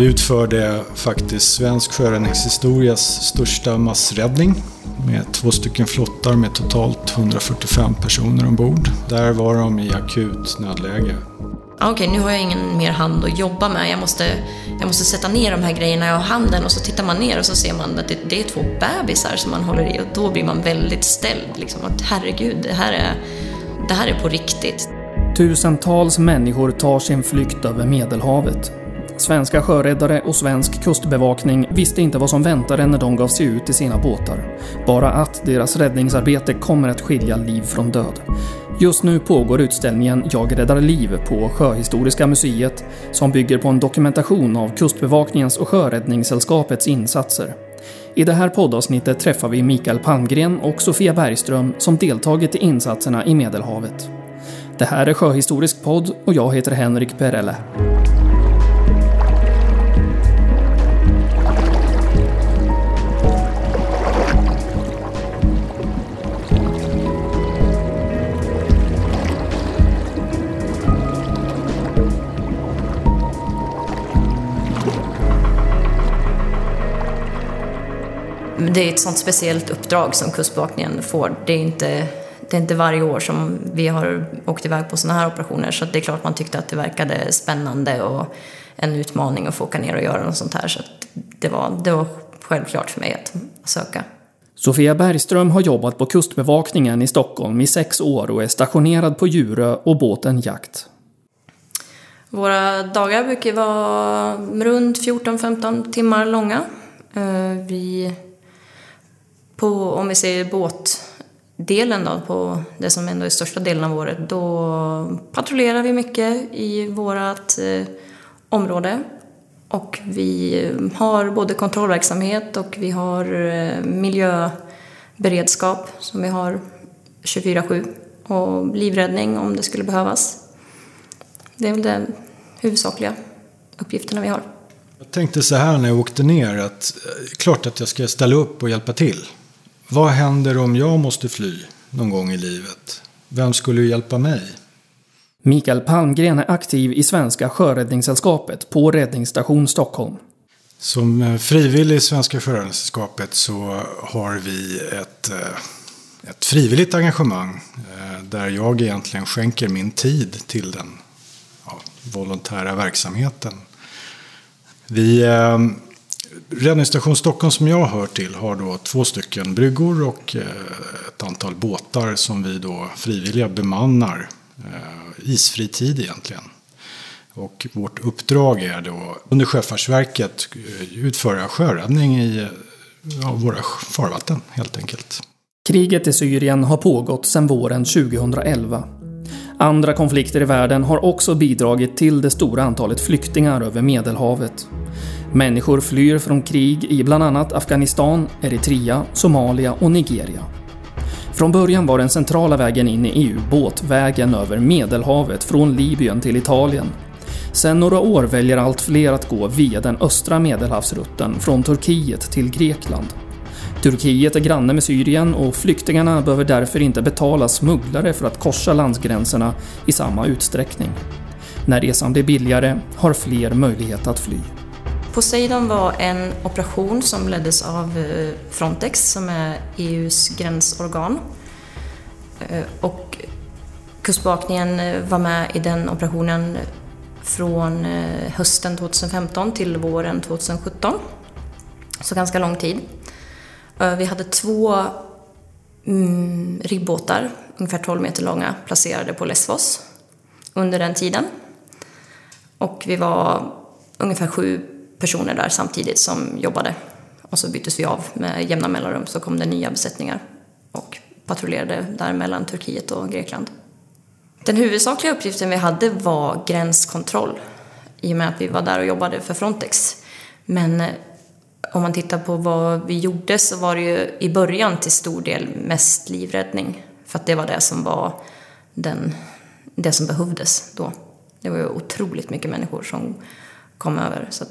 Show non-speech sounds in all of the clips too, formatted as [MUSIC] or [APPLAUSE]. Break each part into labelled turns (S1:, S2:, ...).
S1: Vi utförde faktiskt svensk sjöräddningshistorias största massräddning med två stycken flottar med totalt 145 personer ombord. Där var de i akut nödläge.
S2: Okej, okay, nu har jag ingen mer hand att jobba med. Jag måste, jag måste sätta ner de här grejerna jag har handen och så tittar man ner och så ser man att det, det är två bebisar som man håller i och då blir man väldigt ställd. Liksom, att herregud, det här, är, det här är på riktigt.
S3: Tusentals människor tar sin flykt över Medelhavet. Svenska sjöräddare och svensk kustbevakning visste inte vad som väntade när de gav sig ut i sina båtar. Bara att deras räddningsarbete kommer att skilja liv från död. Just nu pågår utställningen Jag räddar liv på Sjöhistoriska museet som bygger på en dokumentation av Kustbevakningens och Sjöräddningssällskapets insatser. I det här poddavsnittet träffar vi Mikael Palmgren och Sofia Bergström som deltagit i insatserna i Medelhavet. Det här är Sjöhistorisk podd och jag heter Henrik Perelle.
S2: Det är ett sånt speciellt uppdrag som Kustbevakningen får. Det är inte, det är inte varje år som vi har åkt iväg på sådana här operationer så det är klart man tyckte att det verkade spännande och en utmaning att få åka ner och göra något sånt här. Så det, var, det var självklart för mig att söka.
S3: Sofia Bergström har jobbat på Kustbevakningen i Stockholm i sex år och är stationerad på Djurö och båten Jakt.
S2: Våra dagar brukar vara runt 14-15 timmar långa. Eh, vi på, om vi ser båtdelen då, på det som ändå är största delen av året, då patrullerar vi mycket i vårt eh, område. Och vi eh, har både kontrollverksamhet och vi har eh, miljöberedskap som vi har 24-7 och livräddning om det skulle behövas. Det är väl de huvudsakliga uppgifterna vi har.
S1: Jag tänkte så här när jag åkte ner att eh, klart att jag ska ställa upp och hjälpa till. Vad händer om jag måste fly någon gång i livet? Vem skulle hjälpa mig?
S3: Mikael Palmgren är aktiv i Svenska Sjöräddningssällskapet på Räddningsstation Stockholm.
S1: Som eh, frivillig i Svenska Sjöräddningssällskapet så har vi ett, eh, ett frivilligt engagemang eh, där jag egentligen skänker min tid till den ja, volontära verksamheten. Vi Räddningsstation Stockholm som jag hör till har då två stycken bryggor och eh, ett antal båtar som vi då frivilliga bemannar eh, isfri tid egentligen. Och vårt uppdrag är då under Sjöfartsverket eh, utföra sjöräddning i ja, våra farvatten helt enkelt.
S3: Kriget i Syrien har pågått sedan våren 2011. Andra konflikter i världen har också bidragit till det stora antalet flyktingar över Medelhavet. Människor flyr från krig i bland annat Afghanistan, Eritrea, Somalia och Nigeria. Från början var den centrala vägen in i EU båtvägen över Medelhavet från Libyen till Italien. Sedan några år väljer allt fler att gå via den östra medelhavsrutten från Turkiet till Grekland. Turkiet är granne med Syrien och flyktingarna behöver därför inte betala smugglare för att korsa landsgränserna i samma utsträckning. När resan blir billigare har fler möjlighet att fly.
S2: Poseidon var en operation som leddes av eh, Frontex som är EUs gränsorgan. Eh, och Kustbevakningen eh, var med i den operationen från hösten 2015 till våren 2017. Så ganska lång tid. Vi hade två mm, ribbåtar, ungefär 12 meter långa, placerade på Lesvos under den tiden. Och vi var ungefär sju personer där samtidigt som jobbade. Och så byttes vi av med jämna mellanrum så kom det nya besättningar och patrullerade där mellan Turkiet och Grekland. Den huvudsakliga uppgiften vi hade var gränskontroll i och med att vi var där och jobbade för Frontex. Men eh, om man tittar på vad vi gjorde så var det ju i början till stor del mest livräddning. För att det var det som var den, det som behövdes då. Det var ju otroligt mycket människor som kom över. Så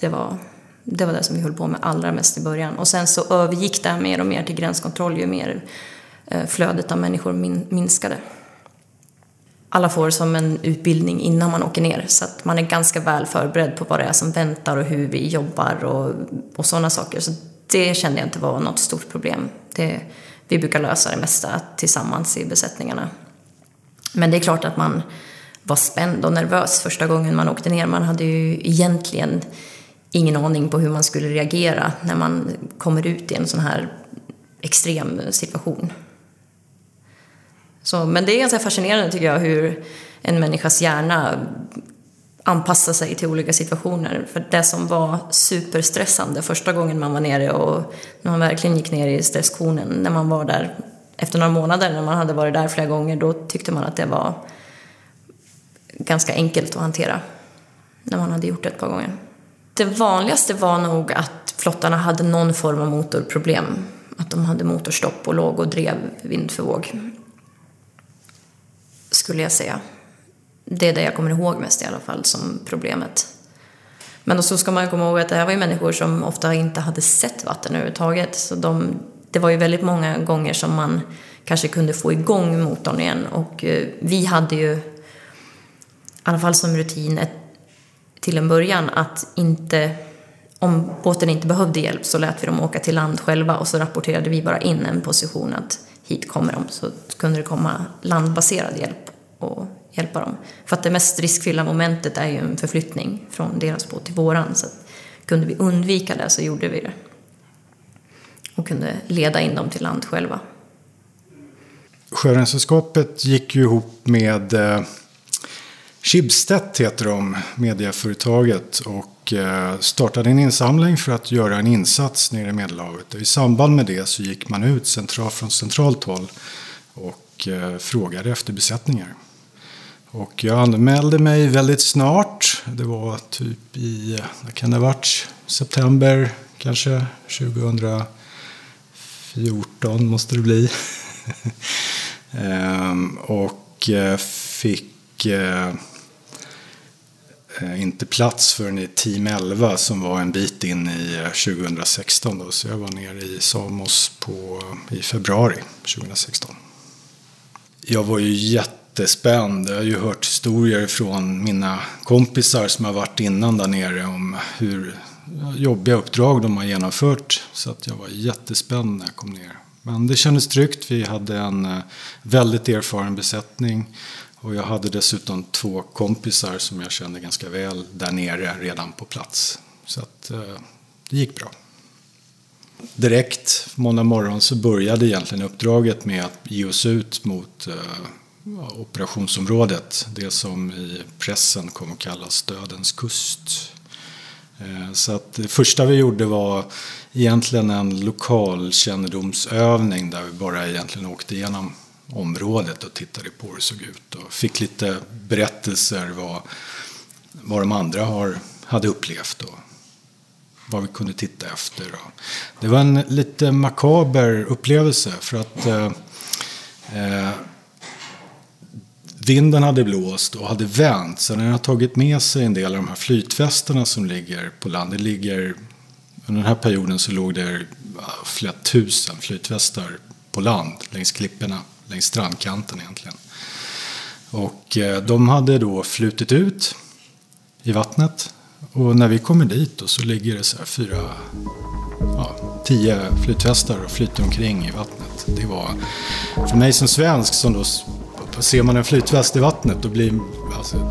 S2: det var, det var det som vi höll på med allra mest i början. Och sen så övergick det mer och mer till gränskontroll ju mer eh, flödet av människor minskade. alla får som en utbildning innan man åker ner. Så att man är ganska väl förberedd på vad det är som väntar och hur vi jobbar och, och sådana saker. Så det kände jag inte var något stort problem. Det, vi brukar lösa det mesta tillsammans i besättningarna. Men det är klart att man var spänd och nervös första gången man åkte ner. Man hade ju egentligen ingen aning på hur man skulle reagera när man kommer ut i en sån här extrem situation. Så, men det är ganska fascinerande tycker jag hur en människas hjärna anpassar sig till olika situationer. För det som var superstressande första gången man var nere och när man verkligen gick ner i stresskonen, när man var där efter några månader, när man hade varit där flera gånger, då tyckte man att det var ganska enkelt att hantera. När man hade gjort det ett par gånger. Det vanligaste var nog att flottarna hade någon form av motorproblem. Att de hade motorstopp och låg och drev vind för våg skulle jag säga. Det är det jag kommer ihåg mest i alla fall som problemet. Men så ska man komma ihåg att det här var ju människor som ofta inte hade sett vatten överhuvudtaget. Så de, det var ju väldigt många gånger som man kanske kunde få igång motorn igen. Och eh, vi hade ju, i alla fall som rutin, ett, till en början att inte om båten inte behövde hjälp så lät vi dem åka till land själva och så rapporterade vi bara in en position att hit kommer de så kunde det komma landbaserad hjälp och hjälpa dem. För att det mest riskfyllda momentet är ju en förflyttning från deras båt till våran så att kunde vi undvika det så gjorde vi det. Och kunde leda in dem till land själva.
S1: Sjöräddningssällskapet gick ju ihop med eh, Schibsted heter de, medieföretaget. Och eh, startade en insamling för att göra en insats nere i Medelhavet. Och I samband med det så gick man ut central, från centralt håll och eh, frågade efter besättningar. Och jag anmälde mig väldigt snart. Det var typ i, vad kan det ha varit, september kanske 2014 måste det bli. [LAUGHS] ehm, och eh, fick Eh, inte plats förrän i Team 11 som var en bit in i eh, 2016. Då. Så jag var nere i Samos på, i februari 2016. Jag var ju jättespänd. Jag har ju hört historier från mina kompisar som har varit innan där nere om hur jobbiga uppdrag de har genomfört. Så att jag var jättespänd när jag kom ner. Men det kändes tryggt. Vi hade en eh, väldigt erfaren besättning. Och jag hade dessutom två kompisar som jag kände ganska väl där nere redan på plats. Så att eh, det gick bra. Direkt måndag morgon så började egentligen uppdraget med att ge oss ut mot eh, operationsområdet. Det som i pressen kom att kallas Dödens kust. Eh, så att det första vi gjorde var egentligen en lokal kännedomsövning där vi bara egentligen åkte igenom området och tittade på hur det såg ut. Och fick lite berättelser vad, vad de andra har, hade upplevt och vad vi kunde titta efter. Det var en lite makaber upplevelse för att eh, eh, vinden hade blåst och hade vänt. Så den har tagit med sig en del av de här flytvästarna som ligger på land. Det ligger, under den här perioden så låg det flera tusen flytvästar på land längs klipporna längs strandkanten egentligen. Och eh, de hade då flutit ut i vattnet. Och när vi kommer dit då så ligger det så här fyra, ja, tio flytvästar och flyter omkring i vattnet. Det var, för mig som svensk, som då ser man en flytväst i vattnet då blir alltså,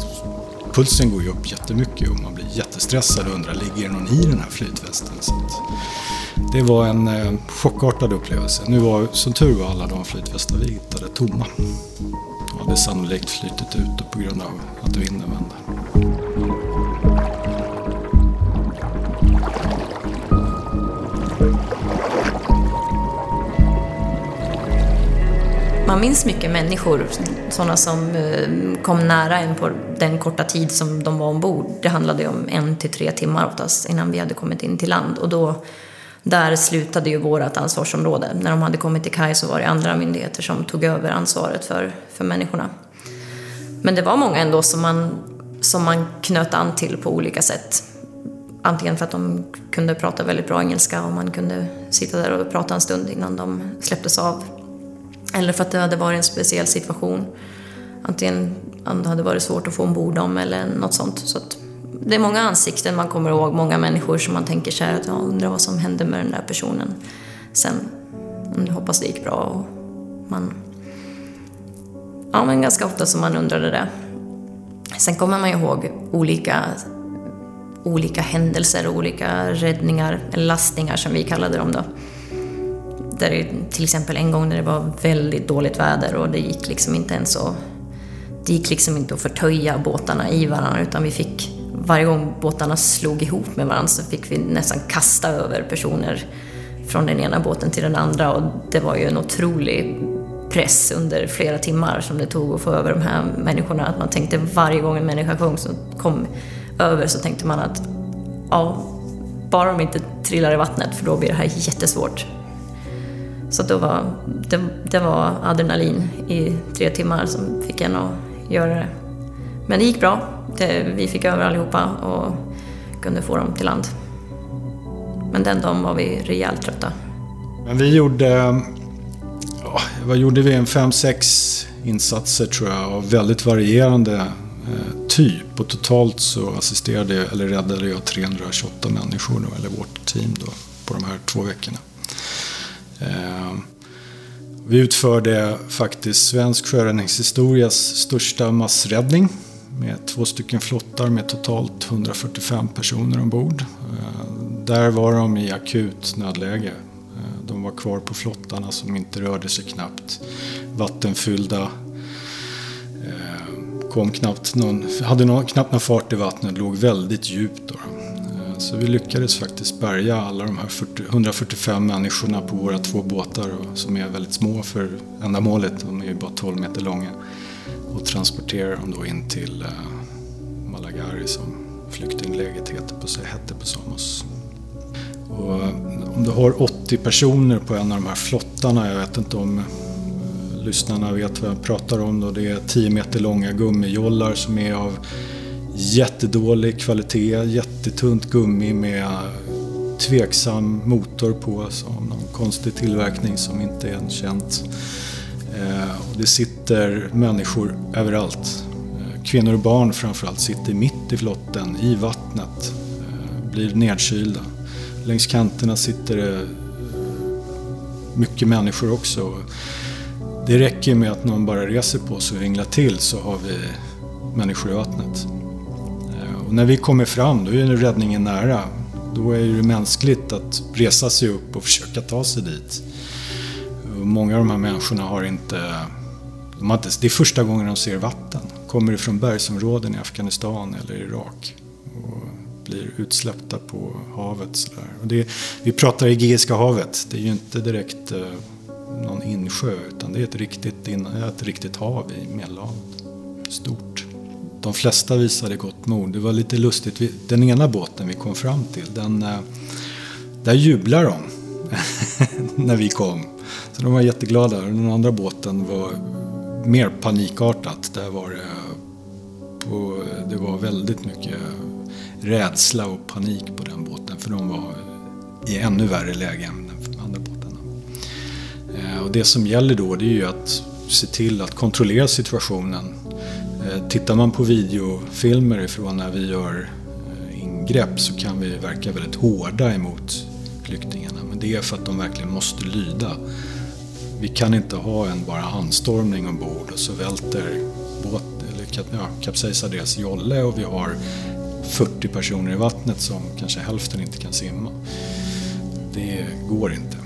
S1: pulsen går ju upp jättemycket och man blir jättestressad och undrar, ligger det någon i den här flytvästen? Så att, det var en eh, chockartad upplevelse. Nu var som tur var alla de flytvästar vi hittade tomma. De hade sannolikt flyttit ut på grund av att vinden vände.
S2: Man minns mycket människor, sådana som eh, kom nära en på den korta tid som de var ombord. Det handlade om en till tre timmar oftast innan vi hade kommit in till land och då där slutade ju vårt ansvarsområde. När de hade kommit till kaj så var det andra myndigheter som tog över ansvaret för, för människorna. Men det var många ändå som man, som man knöt an till på olika sätt. Antingen för att de kunde prata väldigt bra engelska och man kunde sitta där och prata en stund innan de släpptes av. Eller för att det hade varit en speciell situation. Antingen om det hade varit svårt att få ombord dem eller något sånt. Så att det är många ansikten man kommer ihåg, många människor som man tänker så här att jag undrar vad som hände med den där personen. Sen, jag hoppas det gick bra och man... Ja, men ganska ofta som man undrade det. Sen kommer man ihåg olika, olika händelser, olika räddningar, eller lastningar som vi kallade dem då. Där det, till exempel en gång när det var väldigt dåligt väder och det gick liksom inte ens att det gick liksom inte att förtöja båtarna i varandra utan vi fick varje gång båtarna slog ihop med varandra så fick vi nästan kasta över personer från den ena båten till den andra och det var ju en otrolig press under flera timmar som det tog att få över de här människorna. Att man tänkte varje gång en människa kom, så kom över så tänkte man att ja, bara de inte trillar i vattnet för då blir det här jättesvårt. Så då var, det, det var adrenalin i tre timmar som fick en att göra det. Men det gick bra. Det, vi fick över allihopa och kunde få dem till land. Men den dagen var vi rejält trötta.
S1: Men vi gjorde, åh, vad gjorde vi? En fem, sex insatser tror jag av väldigt varierande eh, typ. Och totalt så assisterade eller räddade jag 328 människor, då, eller vårt team då, på de här två veckorna. Eh, vi utförde faktiskt svensk sjöräddningshistorias största massräddning med två stycken flottar med totalt 145 personer ombord. Eh, där var de i akut nödläge. Eh, de var kvar på flottarna som inte rörde sig knappt. Vattenfyllda. Eh, kom knappt någon, hade någon, knappt någon fart i vattnet, låg väldigt djupt. Då. Så vi lyckades faktiskt bärga alla de här 40, 145 människorna på våra två båtar som är väldigt små för ändamålet. De är ju bara 12 meter långa och transporterar dem då in till eh, Malagari som flyktinglägret heter på, hette på Samos. Och eh, om du har 80 personer på en av de här flottarna, jag vet inte om eh, lyssnarna vet vad jag pratar om då, det är 10 meter långa gummijollar som är av jättedålig kvalitet, jättetunt gummi med tveksam motor på, alltså som någon konstig tillverkning som inte är känt. Eh, det sitter människor överallt. Eh, kvinnor och barn framförallt sitter mitt i flotten, i vattnet, eh, blir nedkylda. Längs kanterna sitter det mycket människor också. Det räcker med att någon bara reser på sig och vinglar till så har vi människor i vattnet. När vi kommer fram då är räddningen nära. Då är det mänskligt att resa sig upp och försöka ta sig dit. Många av de här människorna har inte, de har inte... Det är första gången de ser vatten. Kommer ifrån bergsområden i Afghanistan eller Irak. Och blir utsläppta på havet. Så och det, vi pratar Egeiska havet. Det är ju inte direkt eh, någon insjö utan det är ett riktigt, ett riktigt hav i Medelhavet. Stort. De flesta visade gott mod. Det var lite lustigt. Den ena båten vi kom fram till, den, eh, där jublar de [LAUGHS] när vi kom. Så de var jätteglada. Den andra båten var mer panikartat. Där var det, på, det var väldigt mycket rädsla och panik på den båten. För de var i ännu värre läge än de andra båtarna. Eh, och det som gäller då det är ju att se till att kontrollera situationen. Tittar man på videofilmer ifrån när vi gör eh, ingrepp så kan vi verka väldigt hårda emot flyktingarna. Men det är för att de verkligen måste lyda. Vi kan inte ha en bara handstormning ombord och så välter båt, eller ja, kapsejsar deras jolle och vi har 40 personer i vattnet som kanske hälften inte kan simma. Det går inte.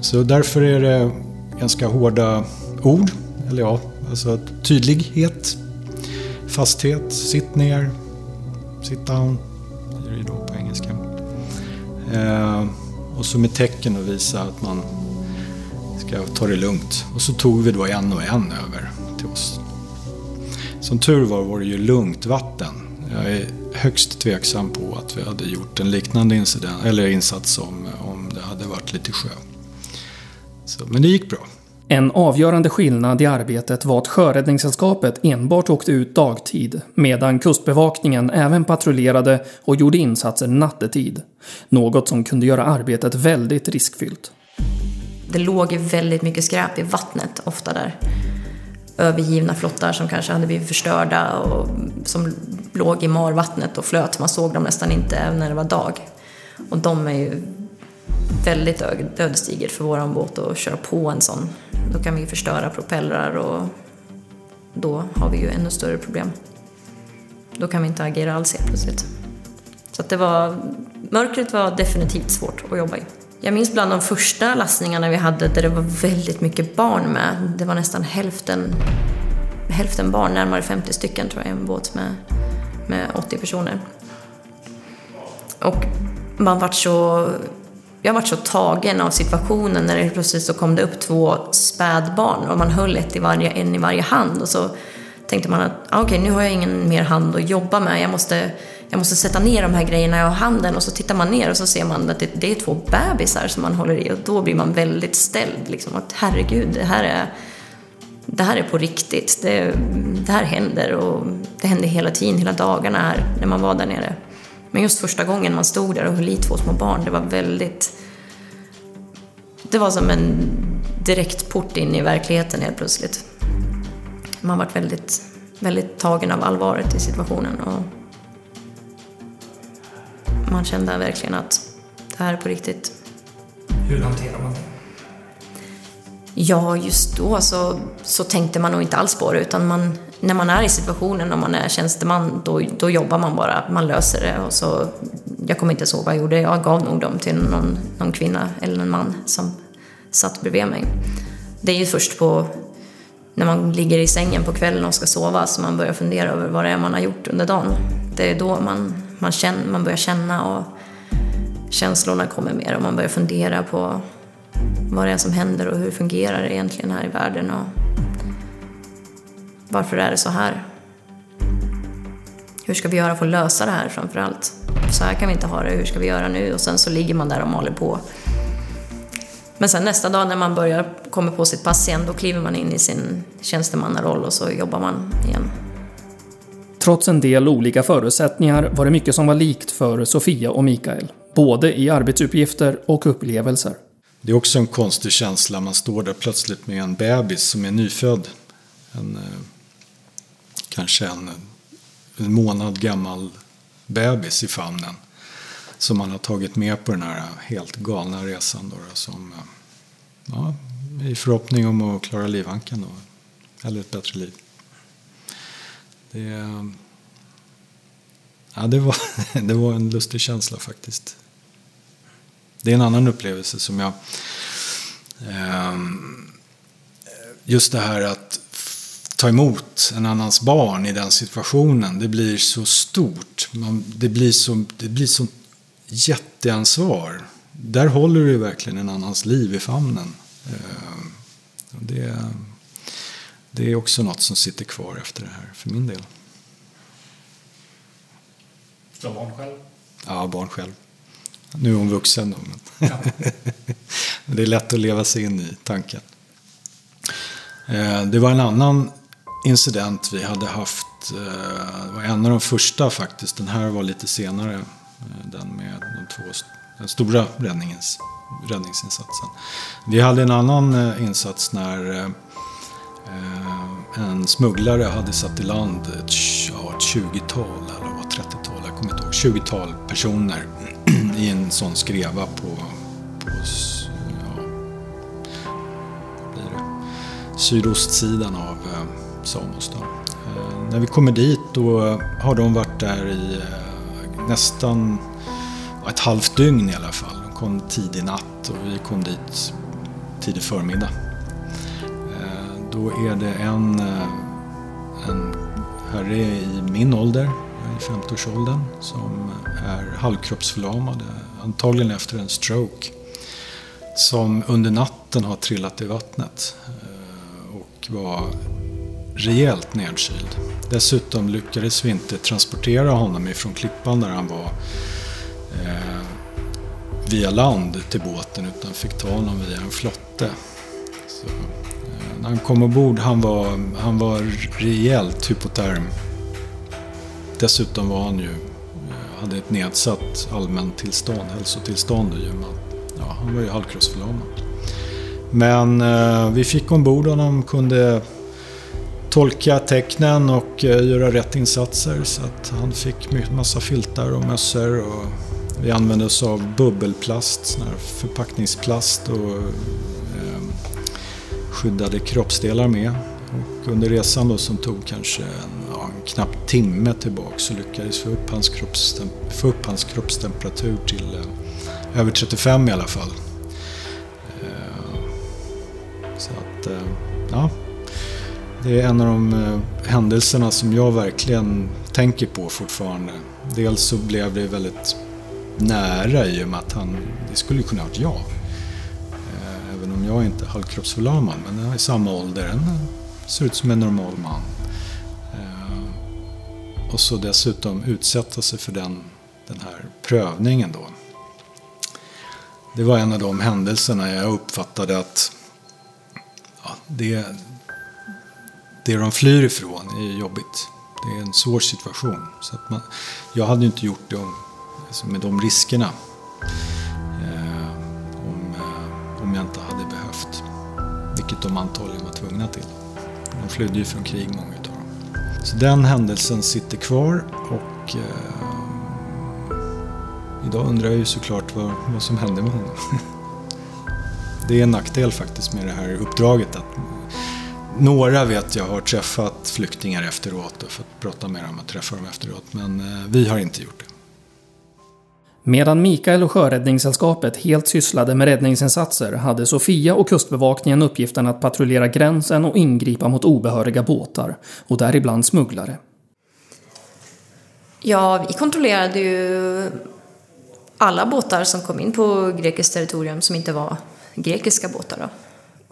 S1: Så därför är det ganska hårda ord. Eller ja, alltså tydlighet, fasthet, sitt ner, sit down, blir det då på engelska. Eh, och så med tecken att visa att man ska ta det lugnt. Och så tog vi då en och en över till oss. Som tur var var det ju lugnt vatten. Jag är högst tveksam på att vi hade gjort en liknande incident, eller insats om, om det hade varit lite sjö. Så, men det gick bra.
S3: En avgörande skillnad i arbetet var att Sjöräddningssällskapet enbart åkte ut dagtid, medan Kustbevakningen även patrullerade och gjorde insatser nattetid. Något som kunde göra arbetet väldigt riskfyllt.
S2: Det låg väldigt mycket skräp i vattnet ofta där. övergivna flottar som kanske hade blivit förstörda och som låg i marvattnet och flöt. Man såg dem nästan inte även när det var dag. Och de är ju väldigt ödesdigert för våran båt att köra på en sån. Då kan vi förstöra propellrar och då har vi ju ännu större problem. Då kan vi inte agera alls helt plötsligt. Så att det var, mörkret var definitivt svårt att jobba i. Jag minns bland de första lastningarna vi hade där det var väldigt mycket barn med. Det var nästan hälften, hälften barn, närmare 50 stycken tror jag, i en båt med, med 80 personer. Och man vart så jag varit så tagen av situationen när det plötsligt så kom det upp två spädbarn och man höll ett i varje, en i varje hand och så tänkte man att ah, okej, okay, nu har jag ingen mer hand att jobba med. Jag måste, jag måste sätta ner de här grejerna jag har handen och så tittar man ner och så ser man att det, det är två bebisar som man håller i och då blir man väldigt ställd. Liksom, att herregud, det här är, det här är på riktigt. Det, det här händer och det händer hela tiden, hela dagarna här när man var där nere. Men just första gången man stod där och höll i två små barn, det var väldigt... Det var som en direkt port in i verkligheten helt plötsligt. Man var väldigt, väldigt tagen av allvaret i situationen och man kände verkligen att det här är på riktigt.
S3: Hur hanterar man det?
S2: Ja, just då så, så tänkte man nog inte alls på det utan man, när man är i situationen och man är tjänsteman då, då jobbar man bara, man löser det och så jag kommer inte ihåg vad jag gjorde, jag gav nog dem till någon, någon kvinna eller en man som satt bredvid mig. Det är ju först på när man ligger i sängen på kvällen och ska sova som man börjar fundera över vad det är man har gjort under dagen. Det är då man, man, känner, man börjar känna och känslorna kommer mer och man börjar fundera på vad det är som händer och hur fungerar det egentligen här i världen och varför är det så här? Hur ska vi göra för att lösa det här framför allt? Så här kan vi inte ha det, hur ska vi göra nu? Och sen så ligger man där och maler på. Men sen nästa dag när man börjar komma på sitt pass igen, då kliver man in i sin tjänstemannaroll och så jobbar man igen.
S3: Trots en del olika förutsättningar var det mycket som var likt för Sofia och Mikael. Både i arbetsuppgifter och upplevelser.
S1: Det är också en konstig känsla. Man står där plötsligt med en bebis som är nyfödd. En, eh, kanske en, en månad gammal bebis i famnen. Som man har tagit med på den här helt galna resan. Då, som, ja, I förhoppning om att klara livhanken då. Eller ett bättre liv. Det, ja, det, var, [LAUGHS] det var en lustig känsla faktiskt. Det är en annan upplevelse som jag... Ehm, just det här att ta emot en annans barn i den situationen. Det blir så stort. Man, det blir så, det blir så jätteansvar. Där håller du verkligen en annans liv i famnen. Ehm, det, det är också något som sitter kvar efter det här, för min del.
S3: Som barn själv?
S1: Ja, barn själv. Nu är hon vuxen då. Men ja. [LAUGHS] det är lätt att leva sig in i tanken. Ehm, det var en annan incident vi hade haft. Eh, det var en av de första faktiskt. Den här var lite senare. Eh, den med de två, den stora räddningens, räddningsinsatsen. Vi hade en annan eh, insats när en smugglare hade satt i land ett, ja, ett 20-tal eller var 30-tal, jag kommer inte ihåg, 20-tal personer [CLEARS THROAT] i en sån skreva på, på ja, blir det, sydostsidan av Samos. Då. Eh, när vi kommer dit då har de varit där i eh, nästan ett halvt dygn i alla fall. De kom tidig natt och vi kom dit tidig förmiddag. Eh, då är det en, en herre i min ålder, i 50-årsåldern, som är halvkroppsförlamad, antagligen efter en stroke, som under natten har trillat i vattnet och var rejält nedkyld. Dessutom lyckades vi inte transportera honom ifrån klippan där han var eh, via land till båten utan fick ta honom via en flotte. Så, eh, när han kom ombord han var han var rejält hypoterm. Dessutom var han ju, eh, hade ett nedsatt allmäntillstånd, hälsotillstånd i och med ja, han var ju halvkroppsförlamad. Men eh, vi fick ombord honom, kunde tolka tecknen och eh, göra rätt insatser. Så att han fick massa filtar och mössor. Och vi använde oss av bubbelplast, sån här förpackningsplast och eh, skyddade kroppsdelar med. Och under resan då som tog kanske en, ja, en knapp timme tillbaka så lyckades vi få upp hans, få upp hans kroppstemperatur till eh, över 35 i alla fall. Eh, så att, eh, ja. Det är en av de eh, händelserna som jag verkligen tänker på fortfarande. Dels så blev det väldigt nära i och med att han, det skulle kunna ha varit jag. Eh, även om jag inte är halvkroppsförlamad, men jag är i samma ålder. Han eh, ser ut som en normal man. Och så dessutom utsätta sig för den, den här prövningen då. Det var en av de händelserna jag uppfattade att ja, det, det de flyr ifrån är jobbigt. Det är en svår situation. Så att man, jag hade ju inte gjort det om, alltså med de riskerna. Eh, om, eh, om jag inte hade behövt. Vilket de antagligen var tvungna till. De flydde ju från krig, många utav dem. Så den händelsen sitter kvar och eh, idag undrar jag ju såklart vad, vad som hände med honom. [LAUGHS] det är en nackdel faktiskt med det här uppdraget. Att några vet jag har träffat flyktingar efteråt och fått prata med dem och träffa dem efteråt. Men eh, vi har inte gjort det.
S3: Medan Mikael och Sjöräddningssällskapet helt sysslade med räddningsinsatser hade Sofia och Kustbevakningen uppgiften att patrullera gränsen och ingripa mot obehöriga båtar, och däribland smugglare.
S2: Ja, vi kontrollerade ju alla båtar som kom in på grekiskt territorium som inte var grekiska båtar. Då.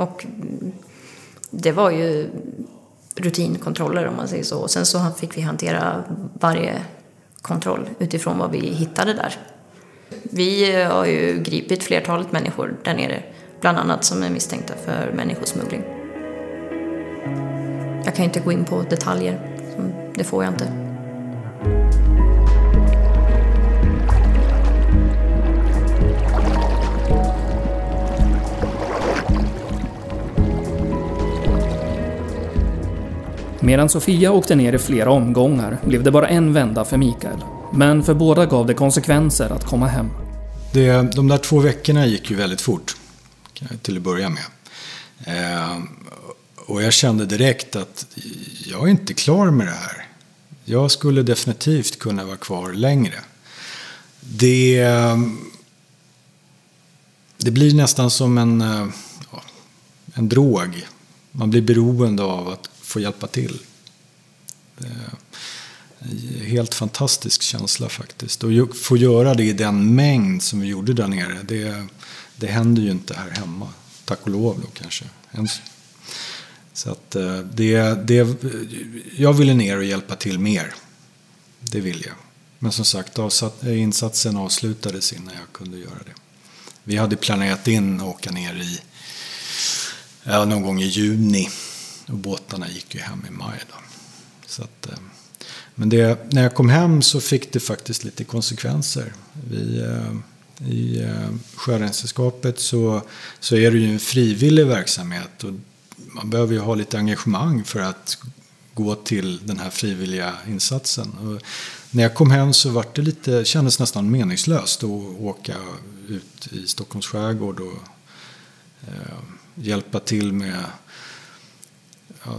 S2: Och det var ju rutinkontroller om man säger så. Och sen så fick vi hantera varje kontroll utifrån vad vi hittade där. Vi eh, har ju gripit flertalet människor där nere, bland annat som är misstänkta för människosmuggling. Jag kan inte gå in på detaljer, det får jag inte.
S3: Medan Sofia åkte ner i flera omgångar blev det bara en vända för Mikael. Men för båda gav det konsekvenser att komma hem.
S1: Det, de där två veckorna gick ju väldigt fort, till att börja med. Eh, och jag kände direkt att jag är inte klar med det här. Jag skulle definitivt kunna vara kvar längre. Det, det blir nästan som en, eh, en drog. Man blir beroende av att få hjälpa till. Eh, helt fantastisk känsla faktiskt. Och få göra det i den mängd som vi gjorde där nere. Det, det händer ju inte här hemma. Tack och lov då kanske. Så att eh, det, det, jag ville ner och hjälpa till mer. Det vill jag. Men som sagt, eh, insatsen avslutades innan jag kunde göra det. Vi hade planerat in att åka ner i ja, någon gång i juni och båtarna gick ju hem i maj. Då. Så att, eh, men det, när jag kom hem så fick det faktiskt lite konsekvenser. Vi, eh, I eh, Sjöräddningssällskapet så, så är det ju en frivillig verksamhet. Och man behöver ju ha lite engagemang för att gå till den här frivilliga insatsen. Och när jag kom hem så var det lite, kändes nästan meningslöst att åka ut i Stockholms skärgård och eh, hjälpa till med ja,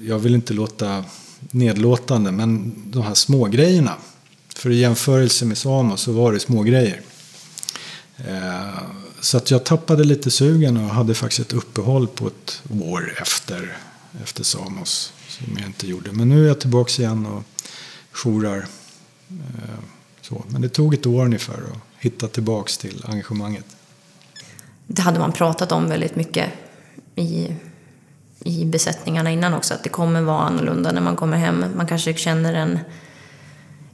S1: jag vill inte låta nedlåtande, men de här smågrejerna. För i jämförelse med Samos så var det smågrejer. Eh, så att jag tappade lite sugen och hade faktiskt ett uppehåll på ett år efter, efter Samos. Som jag inte gjorde. Men nu är jag tillbaka igen och jourar. Eh, så. Men det tog ett år ungefär att hitta tillbaka till engagemanget.
S2: Det hade man pratat om väldigt mycket i i besättningarna innan också, att det kommer vara annorlunda när man kommer hem. Man kanske känner en,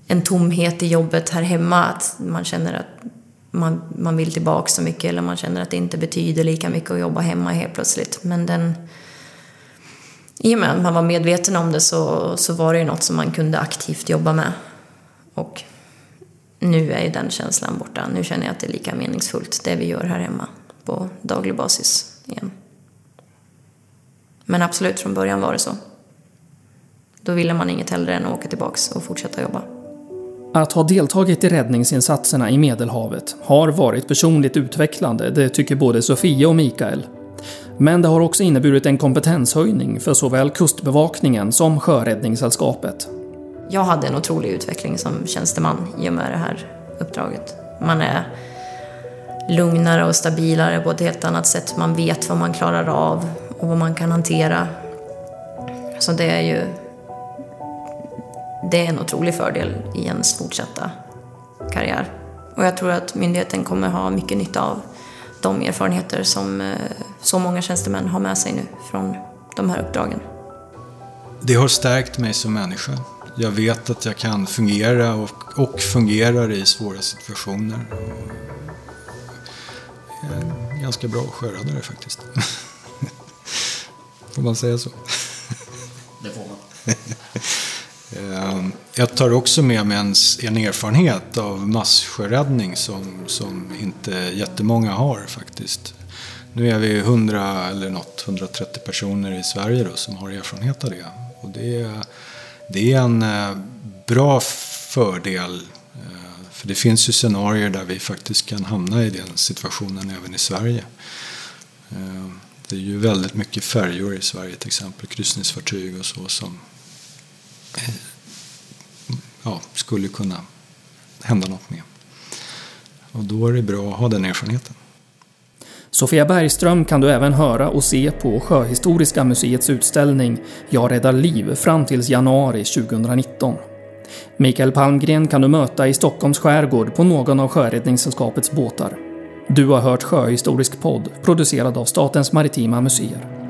S2: en tomhet i jobbet här hemma, att man känner att man, man vill tillbaka så mycket eller man känner att det inte betyder lika mycket att jobba hemma helt plötsligt. Men den, i och med att man var medveten om det så, så var det ju något som man kunde aktivt jobba med. Och nu är ju den känslan borta. Nu känner jag att det är lika meningsfullt, det vi gör här hemma, på daglig basis igen. Men absolut, från början var det så. då ville man inget hellre än att åka tillbaks och fortsätta jobba.
S3: Att ha deltagit i räddningsinsatserna i Medelhavet har varit personligt utvecklande, det tycker både Sofia och Mikael. Men det har också inneburit en kompetenshöjning för såväl Kustbevakningen som Sjöräddningssällskapet.
S2: Jag hade en otrolig utveckling som tjänsteman i och med det här uppdraget. Man är lugnare och stabilare på ett helt annat sätt. Man vet vad man klarar av och vad man kan hantera. Så det är ju det är en otrolig fördel i ens fortsatta karriär. Och jag tror att myndigheten kommer ha mycket nytta av de erfarenheter som eh, så många tjänstemän har med sig nu från de här uppdragen.
S1: Det har stärkt mig som människa. Jag vet att jag kan fungera och, och fungerar i svåra situationer. Jag är en ganska bra sjöräddare faktiskt. [LAUGHS] Får man säga så? [LAUGHS]
S3: Det får man.
S1: Ehm, jag tar också med mig en, en erfarenhet av massjöräddning som, som inte jättemånga har faktiskt. Nu är vi 100 eller något, 130 personer i Sverige då, som har erfarenhet av det. Och det, är, det är en eh, bra fördel. Eh, för det finns ju scenarier där vi faktiskt kan hamna i den situationen även i Sverige. Det är ju väldigt mycket färjor i Sverige till exempel, kryssningsfartyg och så som eh, ja, skulle kunna hända något med. Och då är det bra att ha den erfarenheten.
S3: Sofia Bergström kan du även höra och se på Sjöhistoriska museets utställning Jag räddar liv fram till januari 2019. Mikael Palmgren kan du möta i Stockholms skärgård på någon av Sjöräddningssällskapets båtar. Du har hört Sjöhistorisk podd producerad av Statens Maritima Museer.